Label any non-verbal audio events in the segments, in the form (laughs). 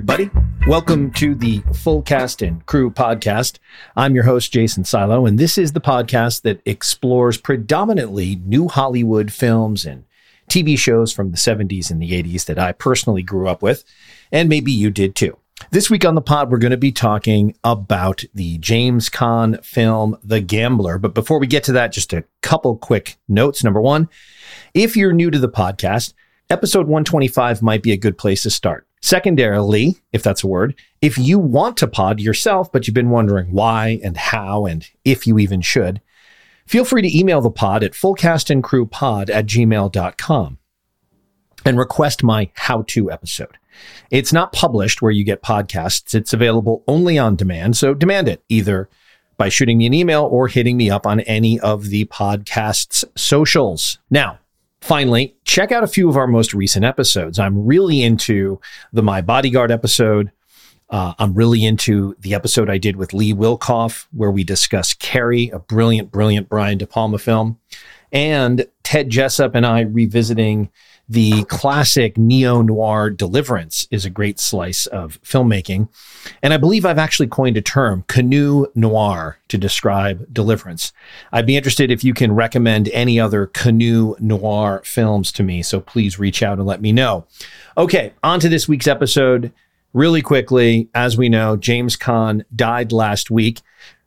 Everybody. Welcome to the Full Cast and Crew podcast. I'm your host, Jason Silo, and this is the podcast that explores predominantly new Hollywood films and TV shows from the 70s and the 80s that I personally grew up with, and maybe you did too. This week on the pod, we're going to be talking about the James Caan film, The Gambler. But before we get to that, just a couple quick notes. Number one, if you're new to the podcast, episode 125 might be a good place to start. Secondarily, if that's a word, if you want to pod yourself, but you've been wondering why and how and if you even should, feel free to email the pod at fullcastandcrewpod at gmail.com and request my how to episode. It's not published where you get podcasts, it's available only on demand. So demand it either by shooting me an email or hitting me up on any of the podcast's socials. Now, Finally, check out a few of our most recent episodes. I'm really into the My Bodyguard episode. Uh, I'm really into the episode I did with Lee Wilkoff, where we discuss Carrie, a brilliant, brilliant Brian De Palma film, and Ted Jessup and I revisiting the classic neo noir Deliverance is a great slice of filmmaking. And I believe I've actually coined a term, canoe noir, to describe Deliverance. I'd be interested if you can recommend any other canoe noir films to me. So please reach out and let me know. Okay, on to this week's episode. Really quickly, as we know, James Caan died last week.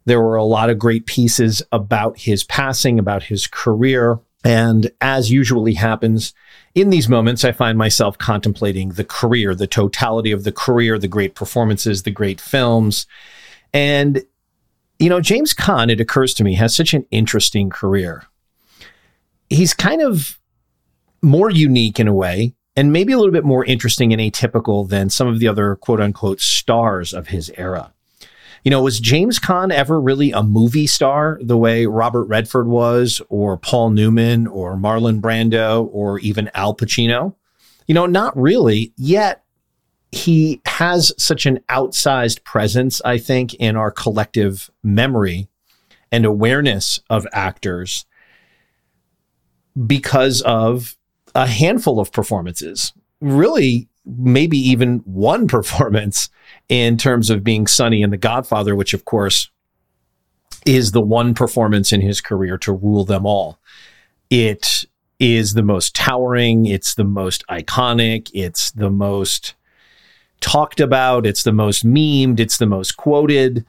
There were a lot of great pieces about his passing, about his career. And as usually happens, in these moments, I find myself contemplating the career, the totality of the career, the great performances, the great films. And, you know, James Caan, it occurs to me, has such an interesting career. He's kind of more unique in a way, and maybe a little bit more interesting and atypical than some of the other quote unquote stars of his era. You know, was James Caan ever really a movie star the way Robert Redford was, or Paul Newman, or Marlon Brando, or even Al Pacino? You know, not really. Yet he has such an outsized presence, I think, in our collective memory and awareness of actors because of a handful of performances. Really, maybe even one (laughs) performance in terms of being Sonny in The Godfather, which of course is the one performance in his career to rule them all. It is the most towering, it's the most iconic, it's the most talked about, it's the most memed, it's the most quoted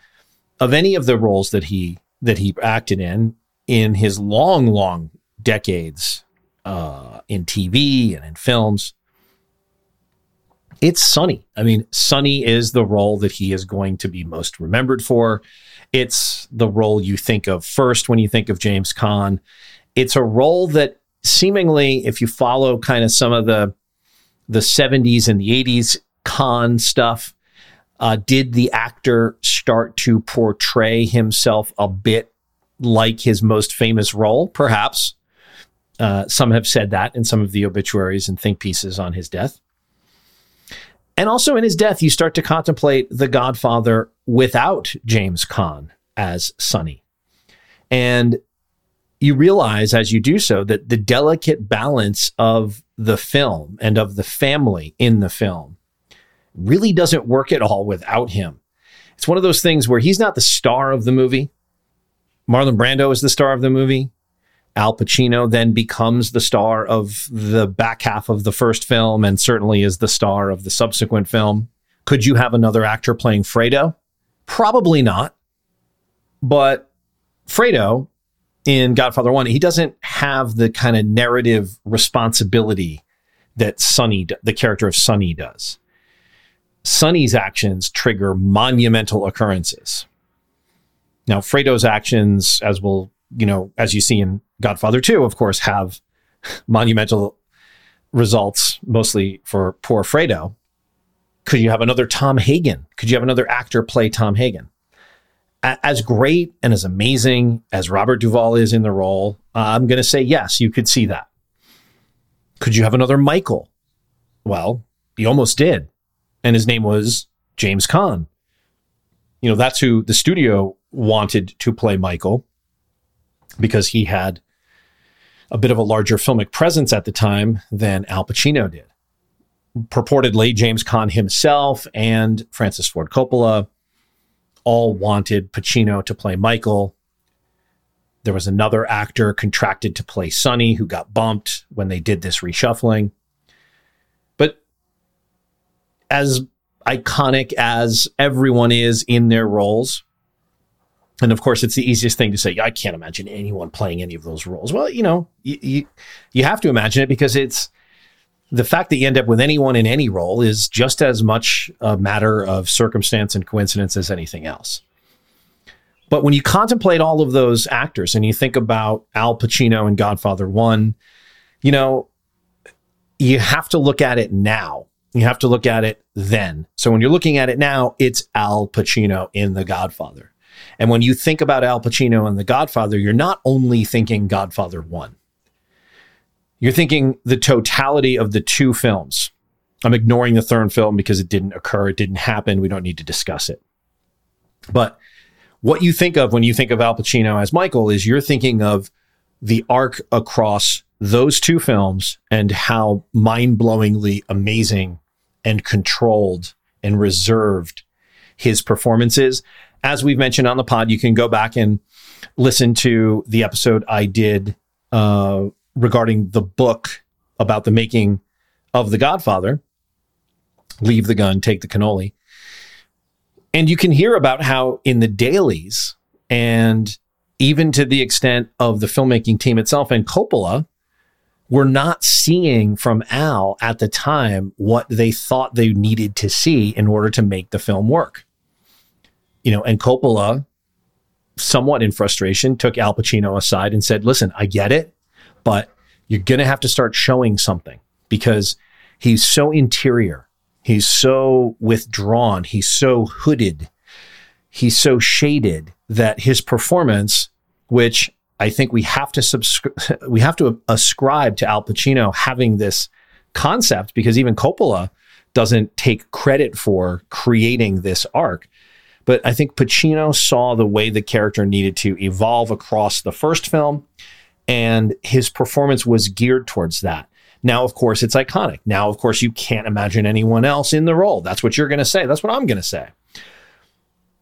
of any of the roles that he that he acted in in his long, long decades uh, in TV and in films it's Sonny. I mean, Sonny is the role that he is going to be most remembered for. It's the role you think of first when you think of James Caan. It's a role that seemingly, if you follow kind of some of the the 70s and the 80s Caan stuff, uh, did the actor start to portray himself a bit like his most famous role? Perhaps. Uh, some have said that in some of the obituaries and think pieces on his death. And also in his death, you start to contemplate The Godfather without James Caan as Sonny. And you realize as you do so that the delicate balance of the film and of the family in the film really doesn't work at all without him. It's one of those things where he's not the star of the movie. Marlon Brando is the star of the movie. Al Pacino then becomes the star of the back half of the first film and certainly is the star of the subsequent film. Could you have another actor playing Fredo? Probably not. But Fredo in Godfather 1, he doesn't have the kind of narrative responsibility that Sonny, the character of Sonny, does. Sonny's actions trigger monumental occurrences. Now, Fredo's actions, as we'll you know, as you see in Godfather 2, of course, have monumental results, mostly for poor Fredo. Could you have another Tom Hagen? Could you have another actor play Tom Hagen? As great and as amazing as Robert Duvall is in the role, I'm going to say yes, you could see that. Could you have another Michael? Well, he almost did. And his name was James Caan. You know, that's who the studio wanted to play Michael because he had a bit of a larger filmic presence at the time than Al Pacino did. purportedly James Caan himself and Francis Ford Coppola all wanted Pacino to play Michael. There was another actor contracted to play Sonny who got bumped when they did this reshuffling. But as iconic as everyone is in their roles, and of course, it's the easiest thing to say. I can't imagine anyone playing any of those roles. Well, you know, you, you, you have to imagine it because it's the fact that you end up with anyone in any role is just as much a matter of circumstance and coincidence as anything else. But when you contemplate all of those actors and you think about Al Pacino in Godfather 1, you know, you have to look at it now. You have to look at it then. So when you're looking at it now, it's Al Pacino in The Godfather. And when you think about Al Pacino and The Godfather, you're not only thinking Godfather 1. You're thinking the totality of the two films. I'm ignoring the third film because it didn't occur, it didn't happen. We don't need to discuss it. But what you think of when you think of Al Pacino as Michael is you're thinking of the arc across those two films and how mind blowingly amazing and controlled and reserved his performance is. As we've mentioned on the pod, you can go back and listen to the episode I did uh, regarding the book about the making of The Godfather. Leave the gun, take the cannoli. And you can hear about how in the dailies and even to the extent of the filmmaking team itself and Coppola were not seeing from Al at the time what they thought they needed to see in order to make the film work. You know, and Coppola, somewhat in frustration, took Al Pacino aside and said, Listen, I get it but you're going to have to start showing something because he's so interior. He's so withdrawn. He's so hooded. He's so shaded that his performance, which I think we have to subscribe, (laughs) we have to ascribe to Al Pacino having this concept because even Coppola doesn't take credit for creating this arc. But I think Pacino saw the way the character needed to evolve across the first film and his performance was geared towards that. Now, of course, it's iconic. Now, of course, you can't imagine anyone else in the role. That's what you're going to say. That's what I'm going to say.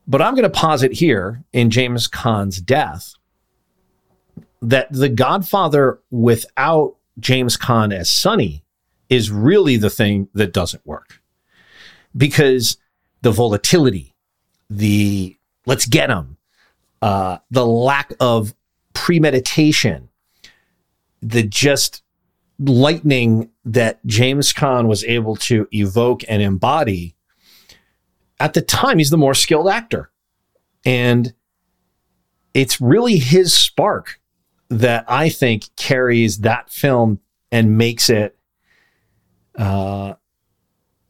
But I'm going to posit here in James Caan's death that The Godfather without James Caan as Sonny is really the thing that doesn't work. Because the volatility, the let's get him, uh, the lack of premeditation, the just lightning that James Caan was able to evoke and embody, at the time, he's the more skilled actor. And it's really his spark that I think carries that film and makes it uh,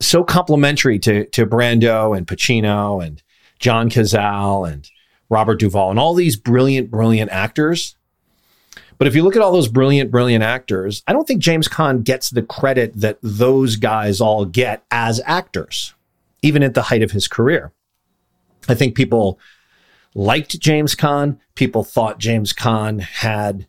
so complementary to, to Brando and Pacino and John Cazale and Robert Duvall and all these brilliant, brilliant actors but if you look at all those brilliant, brilliant actors, I don't think James Caan gets the credit that those guys all get as actors, even at the height of his career. I think people liked James Caan. People thought James Caan had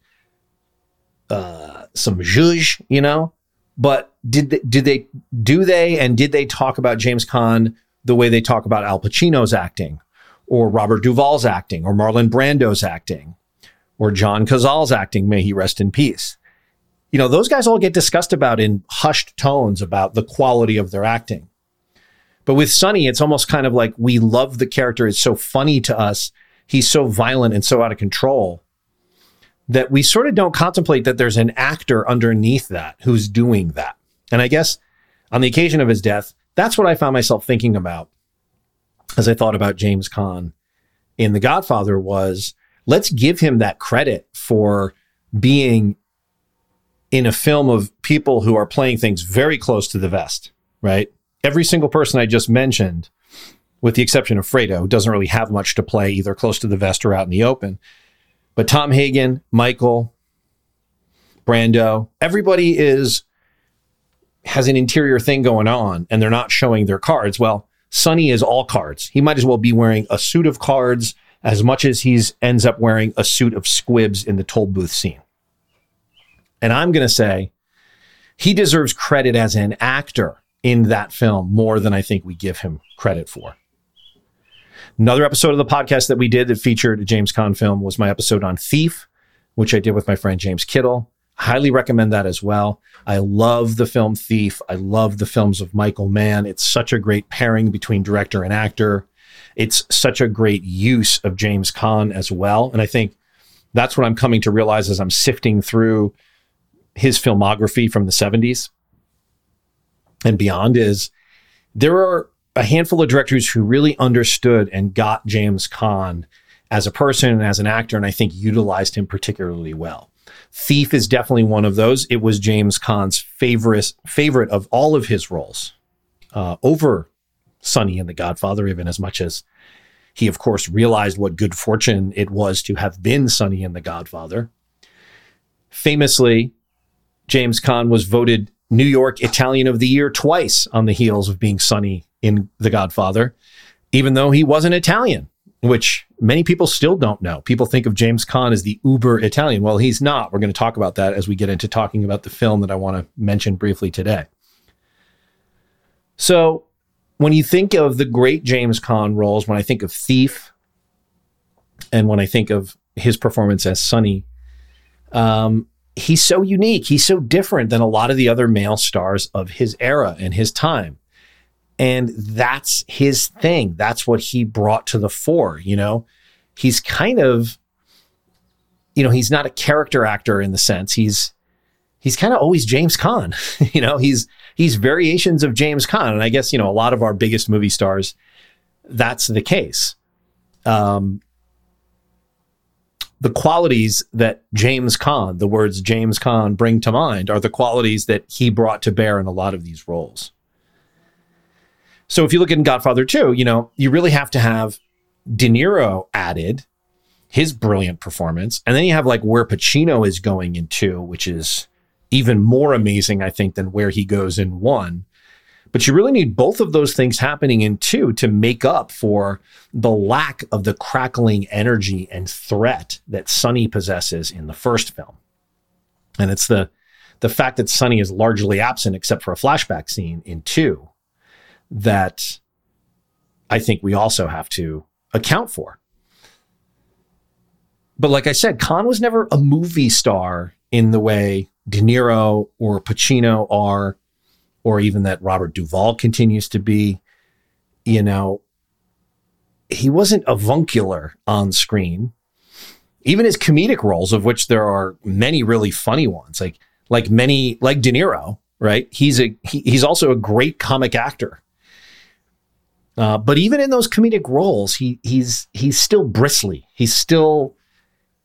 uh, some zhuzh, you know. But did they, did they do they and did they talk about James Caan the way they talk about Al Pacino's acting, or Robert Duvall's acting, or Marlon Brando's acting, or John Cazale's acting, may he rest in peace. You know, those guys all get discussed about in hushed tones about the quality of their acting. But with Sonny, it's almost kind of like we love the character. It's so funny to us. He's so violent and so out of control that we sort of don't contemplate that there's an actor underneath that who's doing that. And I guess on the occasion of his death, that's what I found myself thinking about as I thought about James Caan in The Godfather was let's give him that credit for being in a film of people who are playing things very close to the vest, right? Every single person I just mentioned, with the exception of Fredo, doesn't really have much to play either close to the vest or out in the open. But Tom Hagen, Michael, Brando, everybody is has an interior thing going on and they're not showing their cards. Well, Sonny is all cards. He might as well be wearing a suit of cards as much as he's ends up wearing a suit of squibs in the toll booth scene. And I'm going to say he deserves credit as an actor in that film more than I think we give him credit for. Another episode of the podcast that we did that featured a James Caan film was my episode on Thief, which I did with my friend James Kittle. Highly recommend that as well. I love the film Thief. I love the films of Michael Mann. It's such a great pairing between director and actor. It's such a great use of James Caan as well. And I think that's what I'm coming to realize as I'm sifting through his filmography from the 70s and beyond is there are a handful of directors who really understood and got James Caan as a person and as an actor, and I think utilized him particularly well. Thief is definitely one of those. It was James Caan's favorite favorite of all of his roles, uh, over Sonny and The Godfather, even as much as he, of course, realized what good fortune it was to have been Sonny and The Godfather. Famously, James Caan was voted New York Italian of the Year twice on the heels of being Sonny in The Godfather, even though he wasn't Italian, which many people still don't know. People think of James Caan as the uber Italian. Well, he's not. We're going to talk about that as we get into talking about the film that I want to mention briefly today. So, when you think of the great James Caan roles, when I think of Thief, and when I think of his performance as Sonny, um, he's so unique. He's so different than a lot of the other male stars of his era and his time. And that's his thing. That's what he brought to the fore. You know, he's kind of, you know, he's not a character actor in the sense he's, he's kind of always James Caan. (laughs) you know, he's, he's variations of James Caan. And I guess, you know, a lot of our biggest movie stars, that's the case. Um, the qualities that James Caan, the words James Caan bring to mind, are the qualities that he brought to bear in a lot of these roles. So if you look at Godfather 2, you know, you really have to have De Niro added, his brilliant performance. And then you have like where Pacino is going in 2, which is even more amazing, I think, than where he goes in 1. But you really need both of those things happening in two to make up for the lack of the crackling energy and threat that Sonny possesses in the first film. And it's the the fact that Sonny is largely absent except for a flashback scene in two that I think we also have to account for. But like I said, Caan was never a movie star in the way De Niro or Pacino are or even that Robert Duvall continues to be, you know, he wasn't avuncular on screen. Even his comedic roles, of which there are many really funny ones, like like many like De Niro, right? He's a he, he's also a great comic actor. Uh, but even in those comedic roles, he he's he's still bristly. He's still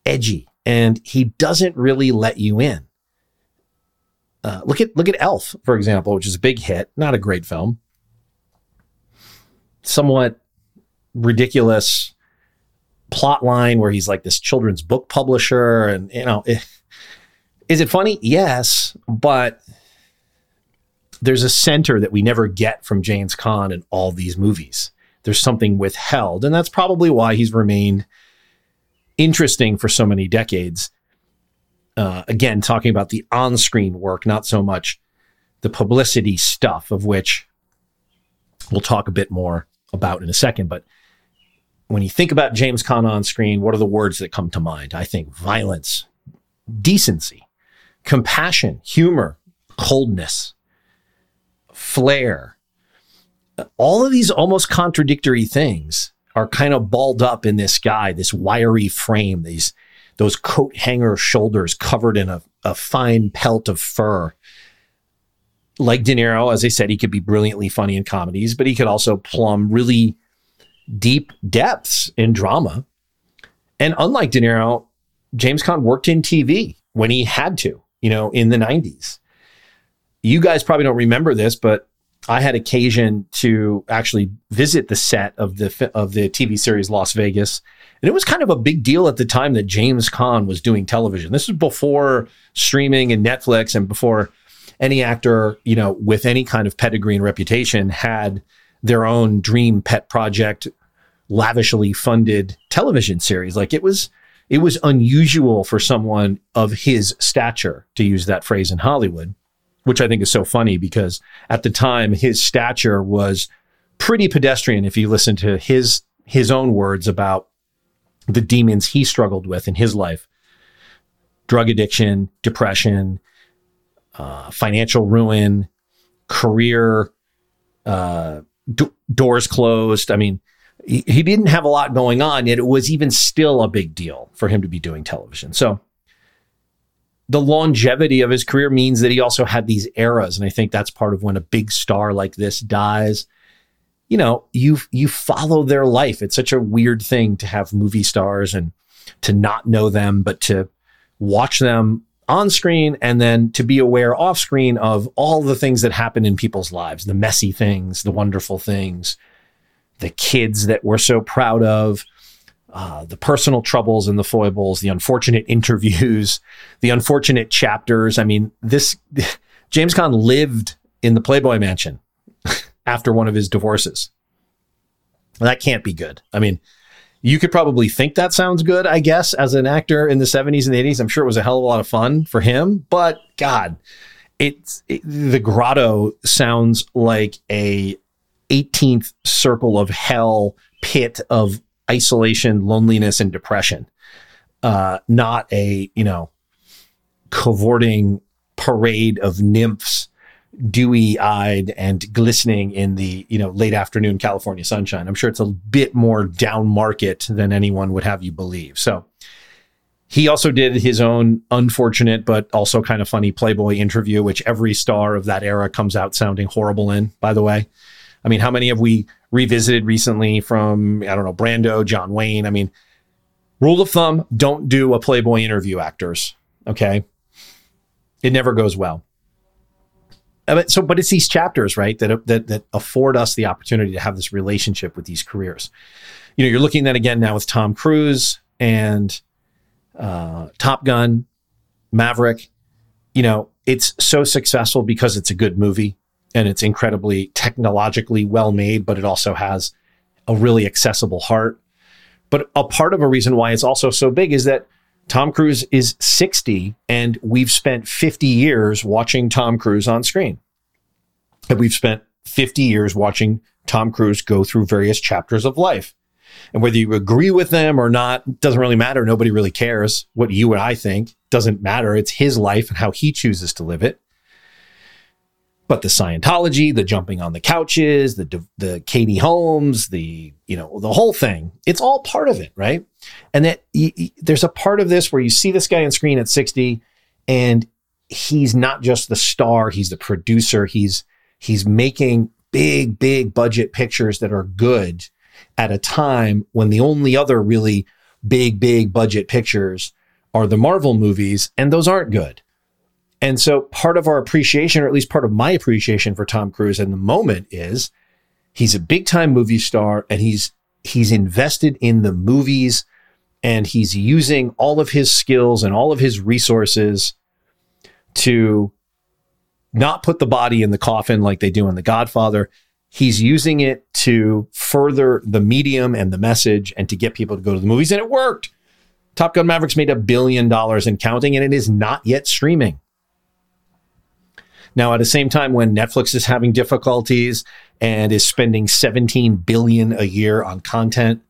edgy, and he doesn't really let you in. Uh, look at look at Elf, for example, which is a big hit, not a great film, somewhat ridiculous plot line where he's like this children's book publisher, and you know, (laughs) is it funny? Yes, but there's a center that we never get from James Caan in all these movies. There's something withheld, and that's probably why he's remained interesting for so many decades uh, again, talking about the on screen work, not so much the publicity stuff, of which we'll talk a bit more about in a second. But when you think about James Caan on screen, what are the words that come to mind? I think violence, decency, compassion, humor, coldness, flair. All of these almost contradictory things are kind of balled up in this guy, this wiry frame, these those coat hanger shoulders covered in a, a fine pelt of fur. Like De Niro, as I said, he could be brilliantly funny in comedies, but he could also plumb really deep depths in drama. And unlike De Niro, James Caan worked in TV when he had to, you know, in the 90s. You guys probably don't remember this, but I had occasion to actually visit the set of the of the TV series Las Vegas and it was kind of a big deal at the time that James Caan was doing television. This was before streaming and Netflix and before any actor, you know, with any kind of pedigree and reputation had their own dream pet project, lavishly funded television series. Like it was it was unusual for someone of his stature to use that phrase in Hollywood. Which I think is so funny because at the time his stature was pretty pedestrian if you listen to his his own words about the demons he struggled with in his life. Drug addiction, depression, uh, financial ruin, career uh, doors closed. I mean, he, he didn't have a lot going on, yet it was even still a big deal for him to be doing television. So the longevity of his career means that he also had these eras. And I think that's part of when a big star like this dies. You know, you you follow their life. It's such a weird thing to have movie stars and to not know them, but to watch them on screen and then to be aware off screen of all the things that happen in people's lives, the messy things, the wonderful things, the kids that we're so proud of, uh, the personal troubles and the foibles, the unfortunate (laughs) interviews, the unfortunate chapters. I mean, this (laughs) James Caan lived in the Playboy Mansion (laughs) after one of his divorces. That can't be good. I mean, you could probably think that sounds good, I guess, as an actor in the 70s and 80s. I'm sure it was a hell of a lot of fun for him, but God, it's it, the grotto sounds like a 18th circle of hell pit of isolation, loneliness, and depression. Uh, not a, you know, cavorting parade of nymphs, dewy eyed and glistening in the, you know, late afternoon California sunshine. I'm sure it's a bit more down market than anyone would have you believe. So he also did his own unfortunate, but also kind of funny Playboy interview, which every star of that era comes out sounding horrible in, by the way. I mean, how many have we revisited recently from, I don't know, Brando, John Wayne? I mean, rule of thumb don't do a Playboy interview, actors. Okay. It never goes well. Uh, so, but it's these chapters, right, that, that, that afford us the opportunity to have this relationship with these careers. You know, you're looking at again now with Tom Cruise and uh, Top Gun, Maverick. You know, it's so successful because it's a good movie and it's incredibly technologically well made, but it also has a really accessible heart. But a part of a reason why it's also so big is that Tom Cruise is 60 and we've spent 50 years watching Tom Cruise on screen. And we've spent 50 years watching Tom Cruise go through various chapters of life. And whether you agree with them or not doesn't really matter. Nobody really cares what you and I think. Doesn't matter. It's his life and how he chooses to live it. But the Scientology, the jumping on the couches, the the Katie Holmes, the you know the whole thing, it's all part of it, right? And that y- y- there's a part of this where you see this guy on screen at 60, and he's not just the star, he's the producer. He's he's making big, big budget pictures that are good at a time when the only other really big, big budget pictures are the Marvel movies, and those aren't good. And so part of our appreciation, or at least part of my appreciation for Tom Cruise in the moment is he's a big time movie star and he's, he's invested in the movies and he's using all of his skills and all of his resources to not put the body in the coffin like they do in The Godfather. He's using it to further the medium and the message and to get people to go to the movies. And it worked. Top Gun Mavericks made a billion dollars in counting, and it is not yet streaming. Now, at the same time, when Netflix is having difficulties and is spending 17 billion a year on content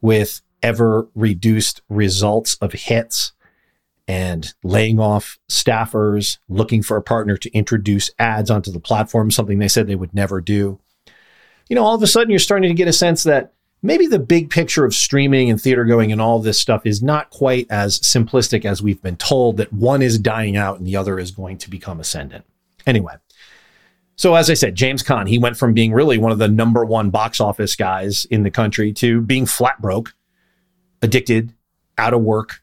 with ever reduced results of hits and laying off staffers, looking for a partner to introduce ads onto the platform, something they said they would never do. You know, all of a sudden you're starting to get a sense that maybe the big picture of streaming and theater going and all this stuff is not quite as simplistic as we've been told that one is dying out and the other is going to become ascendant. Anyway, so as I said, James Caan, he went from being really one of the number one box office guys in the country to being flat broke, addicted, out of work,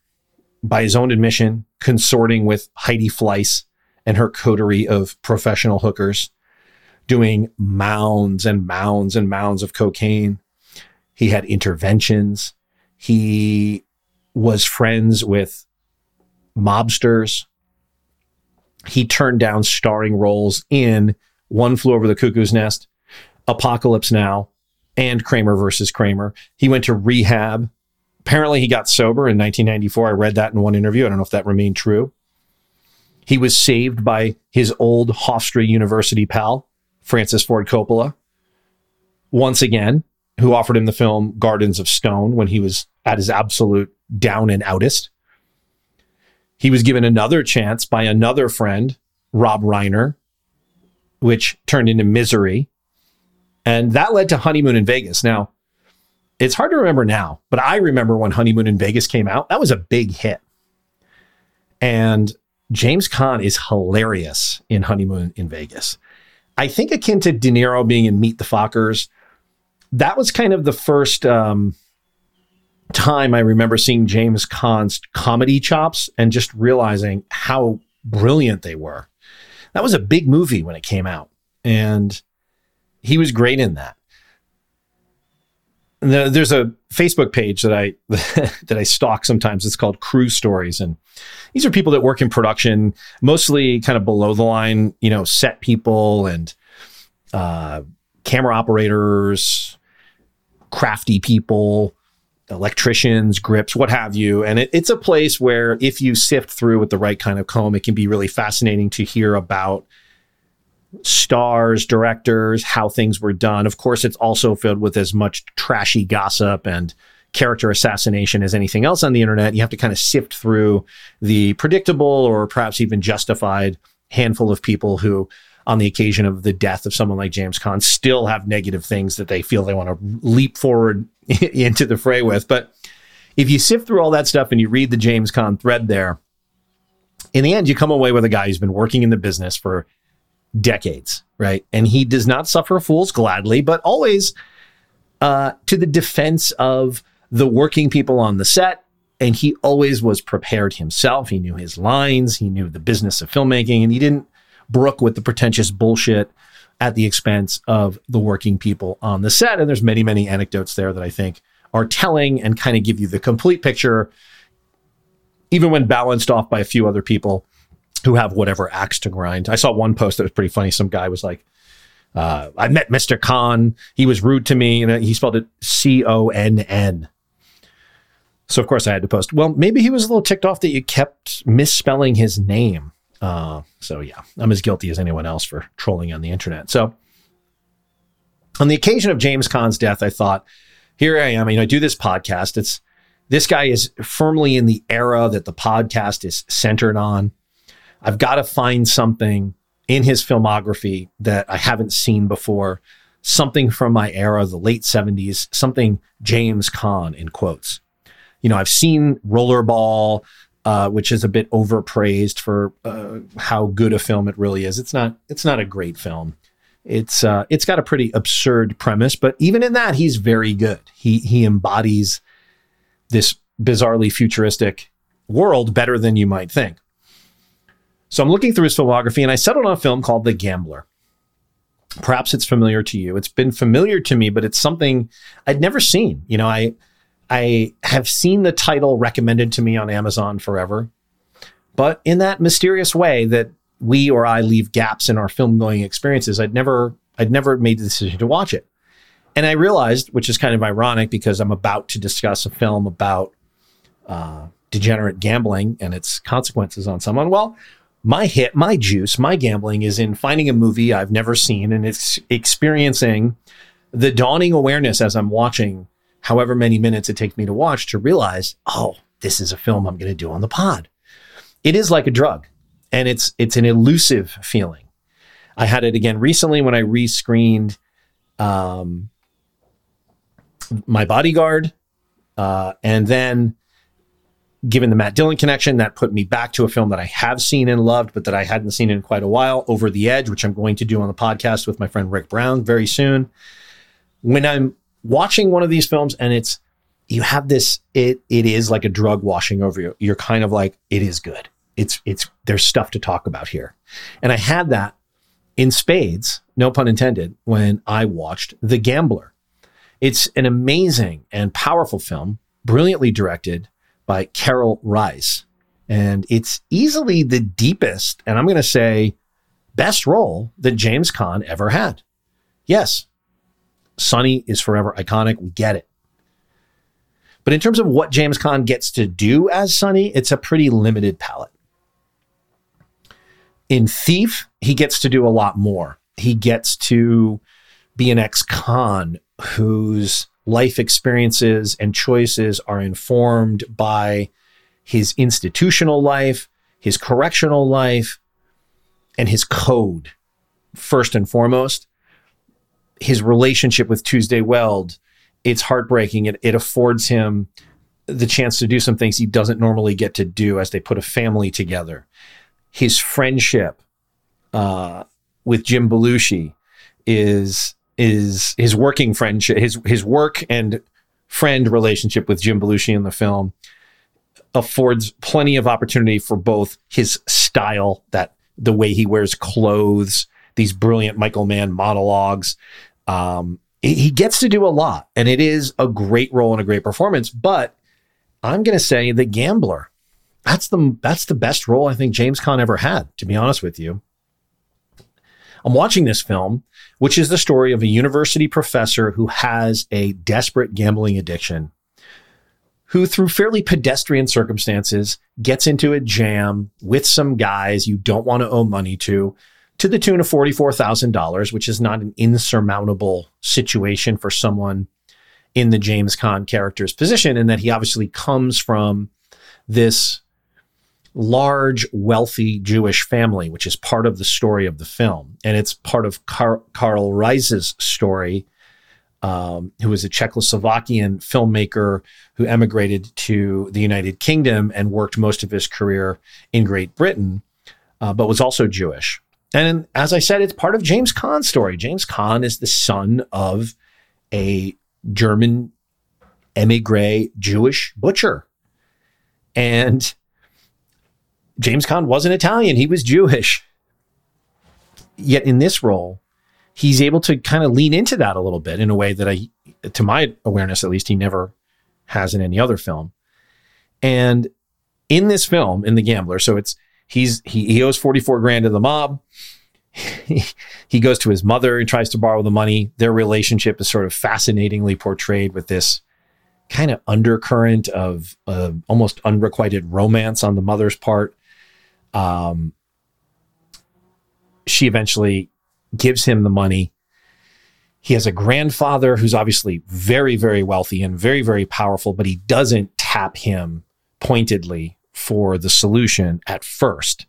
by his own admission, consorting with Heidi Fleiss and her coterie of professional hookers, doing mounds and mounds and mounds of cocaine. He had interventions. He was friends with mobsters he turned down starring roles in One Flew Over the Cuckoo's Nest, Apocalypse Now, and Kramer versus Kramer. He went to rehab. Apparently, he got sober in 1994. I read that in one interview. I don't know if that remained true. He was saved by his old Hofstra University pal, Francis Ford Coppola, once again, who offered him the film Gardens of Stone when he was at his absolute down and outest. He was given another chance by another friend, Rob Reiner, which turned into Misery. And that led to Honeymoon in Vegas. Now, it's hard to remember now, but I remember when Honeymoon in Vegas came out, that was a big hit. And James Caan is hilarious in Honeymoon in Vegas. I think akin to De Niro being in Meet the Fockers. That was kind of the first um, time I remember seeing James Caan's comedy chops and just realizing how brilliant they were. That was a big movie when it came out, and he was great in that. There's a Facebook page that I (laughs) that I stalk sometimes. It's called Crew Stories, and these are people that work in production, mostly kind of below the line, you know, set people and uh, camera operators, crafty people, electricians, grips, what have you. And it, it's a place where if you sift through with the right kind of comb, it can be really fascinating to hear about stars, directors, how things were done. Of course, it's also filled with as much trashy gossip and character assassination as anything else on the internet. You have to kind of sift through the predictable or perhaps even justified handful of people who on the occasion of the death of someone like James Caan still have negative things that they feel they want to leap forward (laughs) into the fray with. But if you sift through all that stuff and you read the James Caan thread there, in the end, you come away with a guy who's been working in the business for decades, right? And he does not suffer fools gladly, but always uh, to the defense of the working people on the set. And he always was prepared himself. He knew his lines, he knew the business of filmmaking, and he didn't brook with the pretentious bullshit at the expense of the working people on the set. And there's many, many anecdotes there that I think are telling and kind of give you the complete picture, even when balanced off by a few other people who have whatever axe to grind. I saw one post that was pretty funny. Some guy was like, uh, I met Mr. Caan. He was rude to me, and he spelled it C O N N. So of course I had to post. Well, maybe he was a little ticked off that you kept misspelling his name. Uh, so yeah, I'm as guilty as anyone else for trolling on the internet. So on the occasion of James Caan's death, I thought, here I am. You know, I do this podcast. It's this guy is firmly in the era that the podcast is centered on. I've got to find something in his filmography that I haven't seen before, something from my era, the late 70s, something James Caan in quotes. You know, I've seen Rollerball, uh, which is a bit overpraised for uh, how good a film it really is. It's not. It's not a great film. It's uh, it's got a pretty absurd premise, but even in that, he's very good. He he embodies this bizarrely futuristic world better than you might think. So I'm looking through his filmography, and I settled on a film called The Gambler. Perhaps it's familiar to you. It's been familiar to me, but it's something I'd never seen. You know, I I have seen the title recommended to me on Amazon forever, but in that mysterious way that we or I leave gaps in our film going experiences, I'd never I'd never made the decision to watch it. And I realized, which is kind of ironic because I'm about to discuss a film about uh, degenerate gambling and its consequences on someone. Well, my hit, my juice, my gambling is in finding a movie I've never seen and it's experiencing the dawning awareness as I'm watching however many minutes it takes me to watch to realize, oh, this is a film I'm going to do on the pod. It is like a drug and it's it's an elusive feeling. I had it again recently when I rescreened um, my bodyguard, uh, and then given the Matt Dillon connection, that put me back to a film that I have seen and loved, but that I hadn't seen in quite a while, Over the Edge, which I'm going to do on the podcast with my friend Rick Brown very soon. When I'm watching one of these films and it's you have this it it is like a drug washing over you. You're kind of like it is good. It's it's there's stuff to talk about here. And i had that in spades no pun intended when i watched the gambler. It's an amazing and powerful film brilliantly directed by Karel Reisz and it's easily the deepest and i'm going to say best role that james Caan ever had. Yes Sonny is forever iconic. We get it. But in terms of what James Caan gets to do as Sonny, it's a pretty limited palette. In Thief, he gets to do a lot more. He gets to be an ex con whose life experiences and choices are informed by his institutional life, his correctional life, and his code, first and foremost. His relationship with Tuesday Weld, it's heartbreaking. It, it affords him the chance to do some things he doesn't normally get to do as they put a family together. His friendship uh, with Jim Belushi is is his working friendship, his his work and friend relationship with Jim Belushi in the film affords plenty of opportunity for both his style, that the way he wears clothes, these brilliant Michael Mann monologues. Um, he gets to do a lot, and it is a great role and a great performance. But I'm going to say the gambler. That's the that's the best role I think James Caan ever had. To be honest with you, I'm watching this film, which is the story of a university professor who has a desperate gambling addiction, who, through fairly pedestrian circumstances, gets into a jam with some guys you don't want to owe money to, to the tune of $44,000, which is not an insurmountable situation for someone in the James Caan character's position, and that he obviously comes from this large, wealthy Jewish family, which is part of the story of the film. And it's part of Car- Karel Reisz's story, um, who was a Czechoslovakian filmmaker who emigrated to the United Kingdom and worked most of his career in Great Britain, uh, but was also Jewish. And as I said, it's part of James Caan's story. James Caan is the son of a German emigre Jewish butcher. And James Caan wasn't Italian, he was Jewish. Yet in this role, he's able to kind of lean into that a little bit in a way that I, to my awareness at least, he never has in any other film. And in this film, in The Gambler, so it's he's he, he owes 44 grand to the mob. (laughs) He, goes to his mother and tries to borrow the money. Their relationship is sort of fascinatingly portrayed with this kind of undercurrent of uh, almost unrequited romance on the mother's part. Um, she eventually gives him the money. He has a grandfather who's obviously very, very wealthy and very, very powerful, but he doesn't tap him pointedly for the solution at first.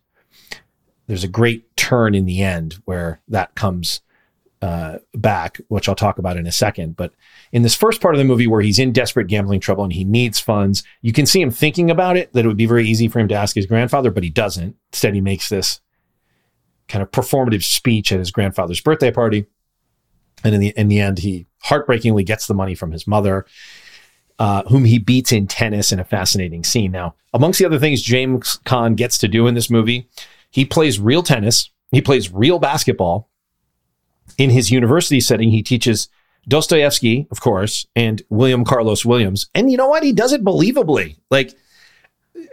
There's a great turn in the end where that comes uh, back, which I'll talk about in a second. But in this first part of the movie where he's in desperate gambling trouble and he needs funds, you can see him thinking about it, that it would be very easy for him to ask his grandfather, but he doesn't. Instead, he makes this kind of performative speech at his grandfather's birthday party. And in the, in the end, he heartbreakingly gets the money from his mother, uh, whom he beats in tennis in a fascinating scene. Now, amongst the other things James Caan gets to do in this movie, he plays real tennis, he plays real basketball, in his university setting, he teaches Dostoevsky, of course, and William Carlos Williams. And you know what? He does it believably. Like,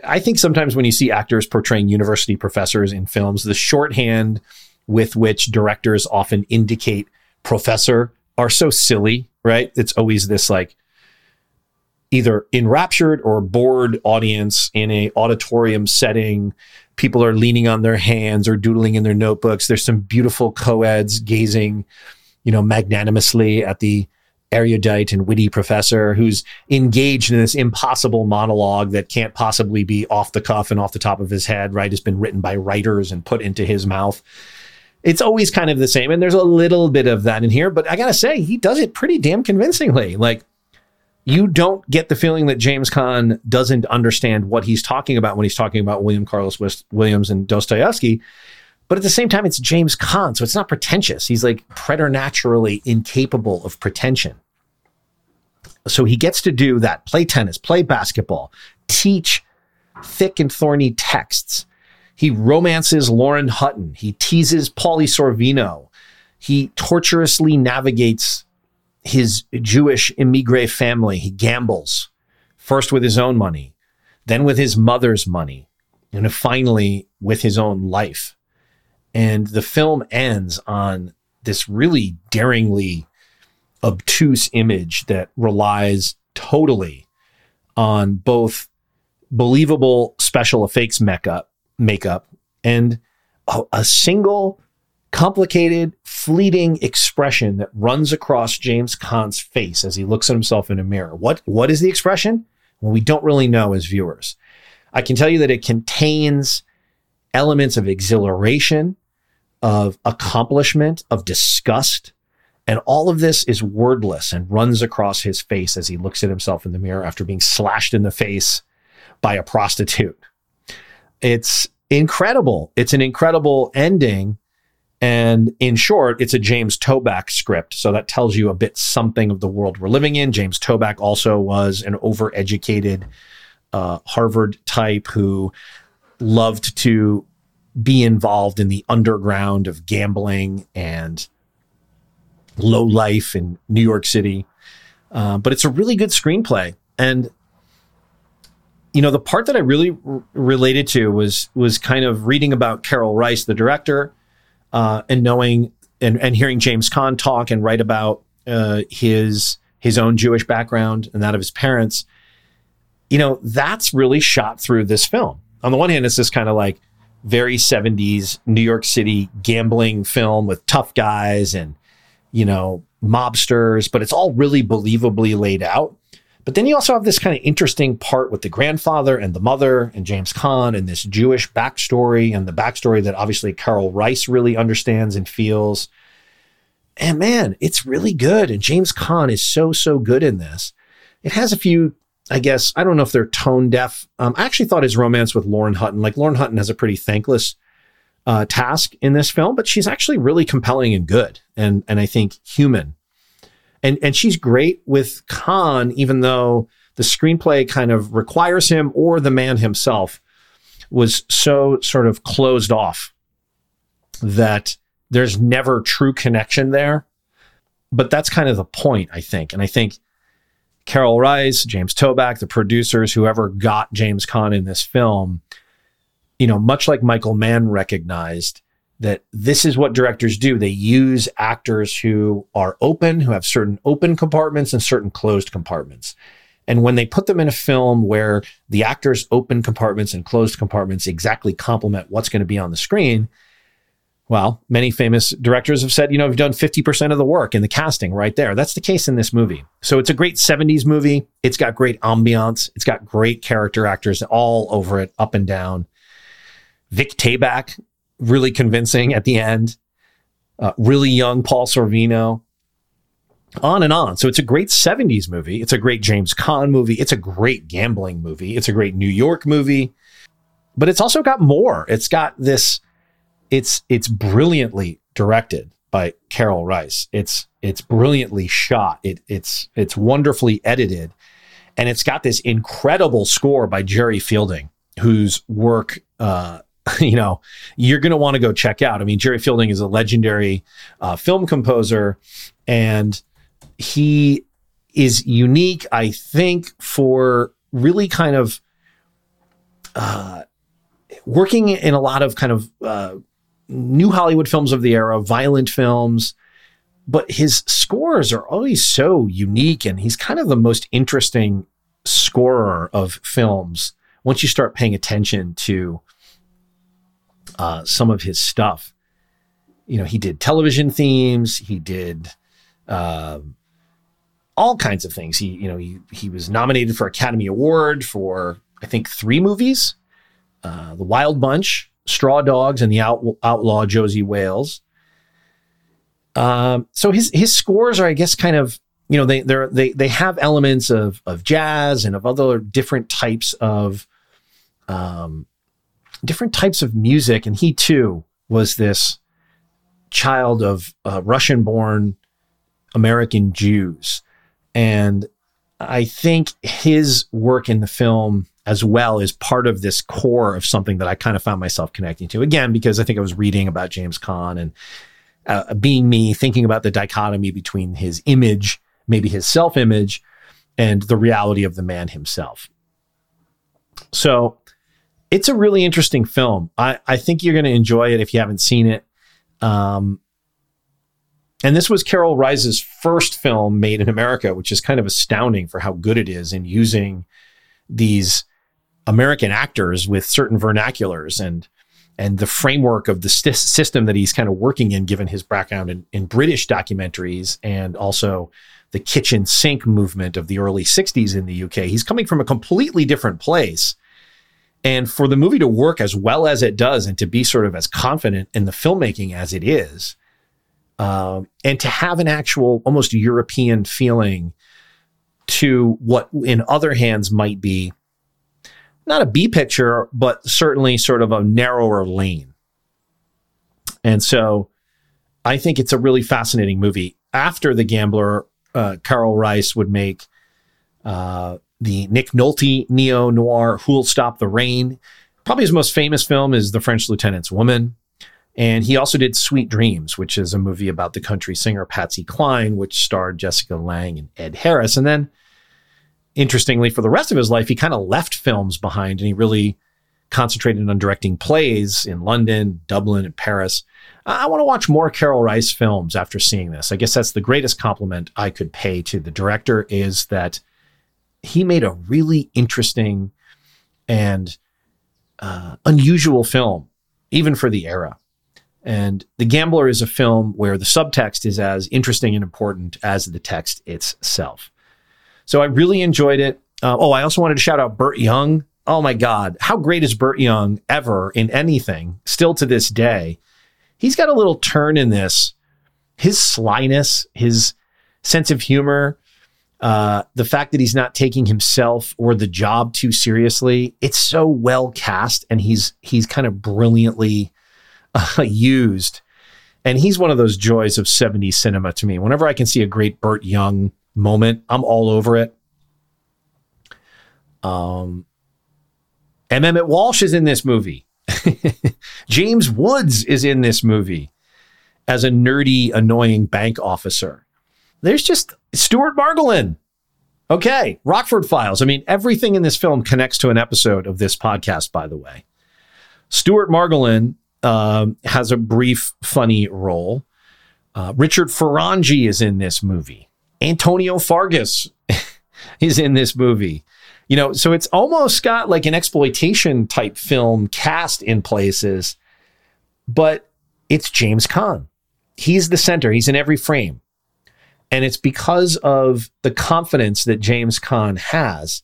I think sometimes when you see actors portraying university professors in films, the shorthand with which directors often indicate professor are so silly, right? It's always this like either enraptured or bored audience in a auditorium setting people are leaning on their hands or doodling in their notebooks. There's some beautiful co-eds gazing, you know, magnanimously at the erudite and witty professor who's engaged in this impossible monologue that can't possibly be off the cuff and off the top of his head, right? It's been written by writers and put into his mouth. It's always kind of the same. And there's a little bit of that in here, but I gotta say, he does it pretty damn convincingly. Like, you don't get the feeling that James Caan doesn't understand what he's talking about when he's talking about William Carlos Williams and Dostoevsky. But at the same time, it's James Caan, so it's not pretentious. He's like preternaturally incapable of pretension. So he gets to do that play tennis, play basketball, teach thick and thorny texts. He romances Lauren Hutton. He teases Paulie Sorvino. He tortuously navigates his Jewish emigre family. He gambles first with his own money, then with his mother's money, and finally with his own life. And the film ends on this really daringly obtuse image that relies totally on both believable special effects makeup, makeup and a, a single complicated, fleeting expression that runs across James Caan's face as he looks at himself in a mirror. What, what is the expression? Well, we don't really know as viewers. I can tell you that it contains elements of exhilaration, of accomplishment, of disgust. And all of this is wordless and runs across his face as he looks at himself in the mirror after being slashed in the face by a prostitute. It's incredible. It's an incredible ending and in short, it's a James Toback script. So that tells you a bit something of the world we're living in. James Toback also was an overeducated uh, Harvard type who loved to be involved in the underground of gambling and low life in New York City. Uh, but it's a really good screenplay. And you know, the part that I really r- related to was was kind of reading about Karel Reisz, the director, uh, and knowing and, and hearing James Caan talk and write about uh, his his own Jewish background and that of his parents, you know, that's really shot through this film. On the one hand, it's this kind of like very 70s New York City gambling film with tough guys and, you know, mobsters, but it's all really believably laid out. But then you also have this kind of interesting part with the grandfather and the mother and James Caan and this Jewish backstory and the backstory that obviously Karel Reisz really understands and feels. And man, it's really good. And James Caan is so, so good in this. It has a few, I guess, I don't know if they're tone deaf. Um, I actually thought his romance with Lauren Hutton, like Lauren Hutton has a pretty thankless uh, task in this film, but she's actually really compelling and good and, and I think human and and she's great with Caan, even though the screenplay kind of requires him or the man himself was so sort of closed off that there's never true connection there. But that's kind of the point, I think. And I think Karel Reisz, James Toback, the producers, whoever got James Caan in this film, you know, much like Michael Mann recognized, that this is what directors do. They use actors who are open, who have certain open compartments and certain closed compartments. And when they put them in a film where the actors' open compartments and closed compartments exactly complement what's going to be on the screen, well, many famous directors have said, you know, you've done 50% of the work in the casting right there. That's the case in this movie. So it's a great 70s movie. It's got great ambiance. It's got great character actors all over it, up and down. Vic Tayback really convincing at the end. Uh, really young Paul Sorvino. On and on. So it's a great 70s movie. It's a great James Caan movie. It's a great gambling movie. It's a great New York movie. But it's also got more. It's got this it's it's brilliantly directed by Karel Reisz. It's it's brilliantly shot. It it's it's wonderfully edited. And it's got this incredible score by Jerry Fielding, whose work uh, (laughs) you know, you're going to want to go check out. I mean, Jerry Fielding is a legendary uh, film composer, and he is unique, I think, for really kind of uh, working in a lot of kind of uh, new Hollywood films of the era, violent films. But his scores are always so unique, and he's kind of the most interesting scorer of films once you start paying attention to uh, some of his stuff. You know, he did television themes. He did uh, all kinds of things. He, you know, he he was nominated for Academy Award for I think three movies: uh, The Wild Bunch, Straw Dogs, and The Out, Outlaw Josie Wales. Um, so his his scores are, I guess, kind of you know they they they they have elements of of jazz and of other different types of um, different types of music. And he too was this child of uh, Russian born American Jews. And I think his work in the film as well is part of this core of something that I kind of found myself connecting to. Again, because I think I was reading about James Caan and uh, being me, thinking about the dichotomy between his image, maybe his self image, and the reality of the man himself. So it's a really interesting film. I, I think you're going to enjoy it if you haven't seen it. Um, and this was Karel Reisz's first film made in America, which is kind of astounding for how good it is in using these American actors with certain vernaculars. And and the framework of the st- system that he's kind of working in, given his background in, in British documentaries and also the kitchen sink movement of the early 60s in the UK. He's coming from a completely different place. And for the movie to work as well as it does and to be sort of as confident in the filmmaking as it is, um, and to have an actual almost European feeling to what in other hands might be not a B picture, but certainly sort of a narrower lane. And so I think it's a really fascinating movie. After The Gambler, uh, Karel Reisz would make uh, the Nick Nolte neo noir Who'll Stop the Rain. Probably his most famous film is The French Lieutenant's Woman. And he also did Sweet Dreams, which is a movie about the country singer Patsy Cline, which starred Jessica Lange and Ed Harris. And then, interestingly, for the rest of his life, he kind of left films behind and he really concentrated on directing plays in London, Dublin, and Paris. I want to watch more Karel Reisz films after seeing this. I guess that's the greatest compliment I could pay to the director is that he made a really interesting and uh, unusual film, even for the era. And The Gambler is a film where the subtext is as interesting and important as the text itself. So I really enjoyed it. Uh, oh, I also wanted to shout out Burt Young. Oh my God, how great is Burt Young ever in anything, still to this day? He's got a little turn in this. His slyness, his sense of humor, uh, the fact that he's not taking himself or the job too seriously, it's so well cast, and he's he's kind of brilliantly uh, (laughs) used. And he's one of those joys of 70s cinema to me. Whenever I can see a great Burt Young moment, I'm all over it. Um, M. Emmett Walsh is in this movie. (laughs) James Woods is in this movie as a nerdy, annoying bank officer. There's just Stuart Margolin. Okay, Rockford Files. I mean, everything in this film connects to an episode of this podcast, by the way. Stuart Margolin um, has a brief, funny role. Uh, Richard Foronjy is in this movie. Antonio Fargas (laughs) is in this movie. You know, so it's almost got like an exploitation type film cast in places, but it's James Caan. He's the center, he's in every frame. And it's because of the confidence that James Caan has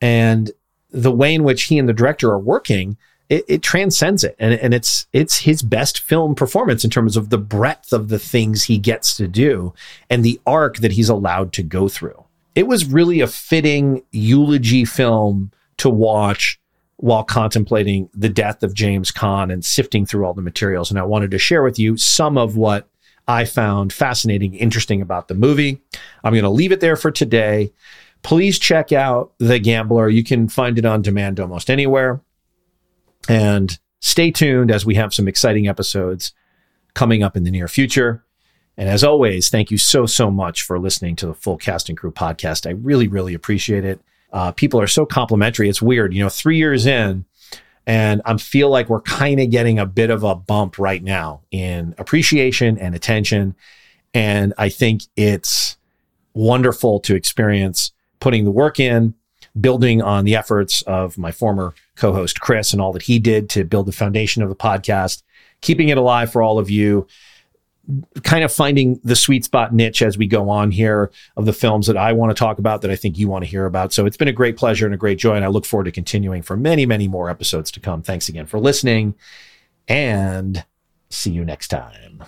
and the way in which he and the director are working it, it transcends it, and and it's it's his best film performance in terms of the breadth of the things he gets to do and the arc that he's allowed to go through. It was really a fitting eulogy film to watch while contemplating the death of James Caan and sifting through all the materials. And I wanted to share with you some of what I found fascinating, interesting about the movie. I'm going to leave it there for today. Please check out The Gambler. You can find it on demand almost anywhere. And stay tuned as we have some exciting episodes coming up in the near future. And as always, thank you so, so much for listening to the Full Cast and Crew podcast. I really, really appreciate it. Uh, people are so complimentary. It's weird. You know, three years in, and I feel like we're kind of getting a bit of a bump right now in appreciation and attention. And I think it's wonderful to experience putting the work in, building on the efforts of my former co host Chris and all that he did to build the foundation of the podcast, keeping it alive for all of you, kind of finding the sweet spot niche as we go on here of the films that I want to talk about that I think you want to hear about. So it's been a great pleasure and a great joy. And I look forward to continuing for many, many more episodes to come. Thanks again for listening and see you next time.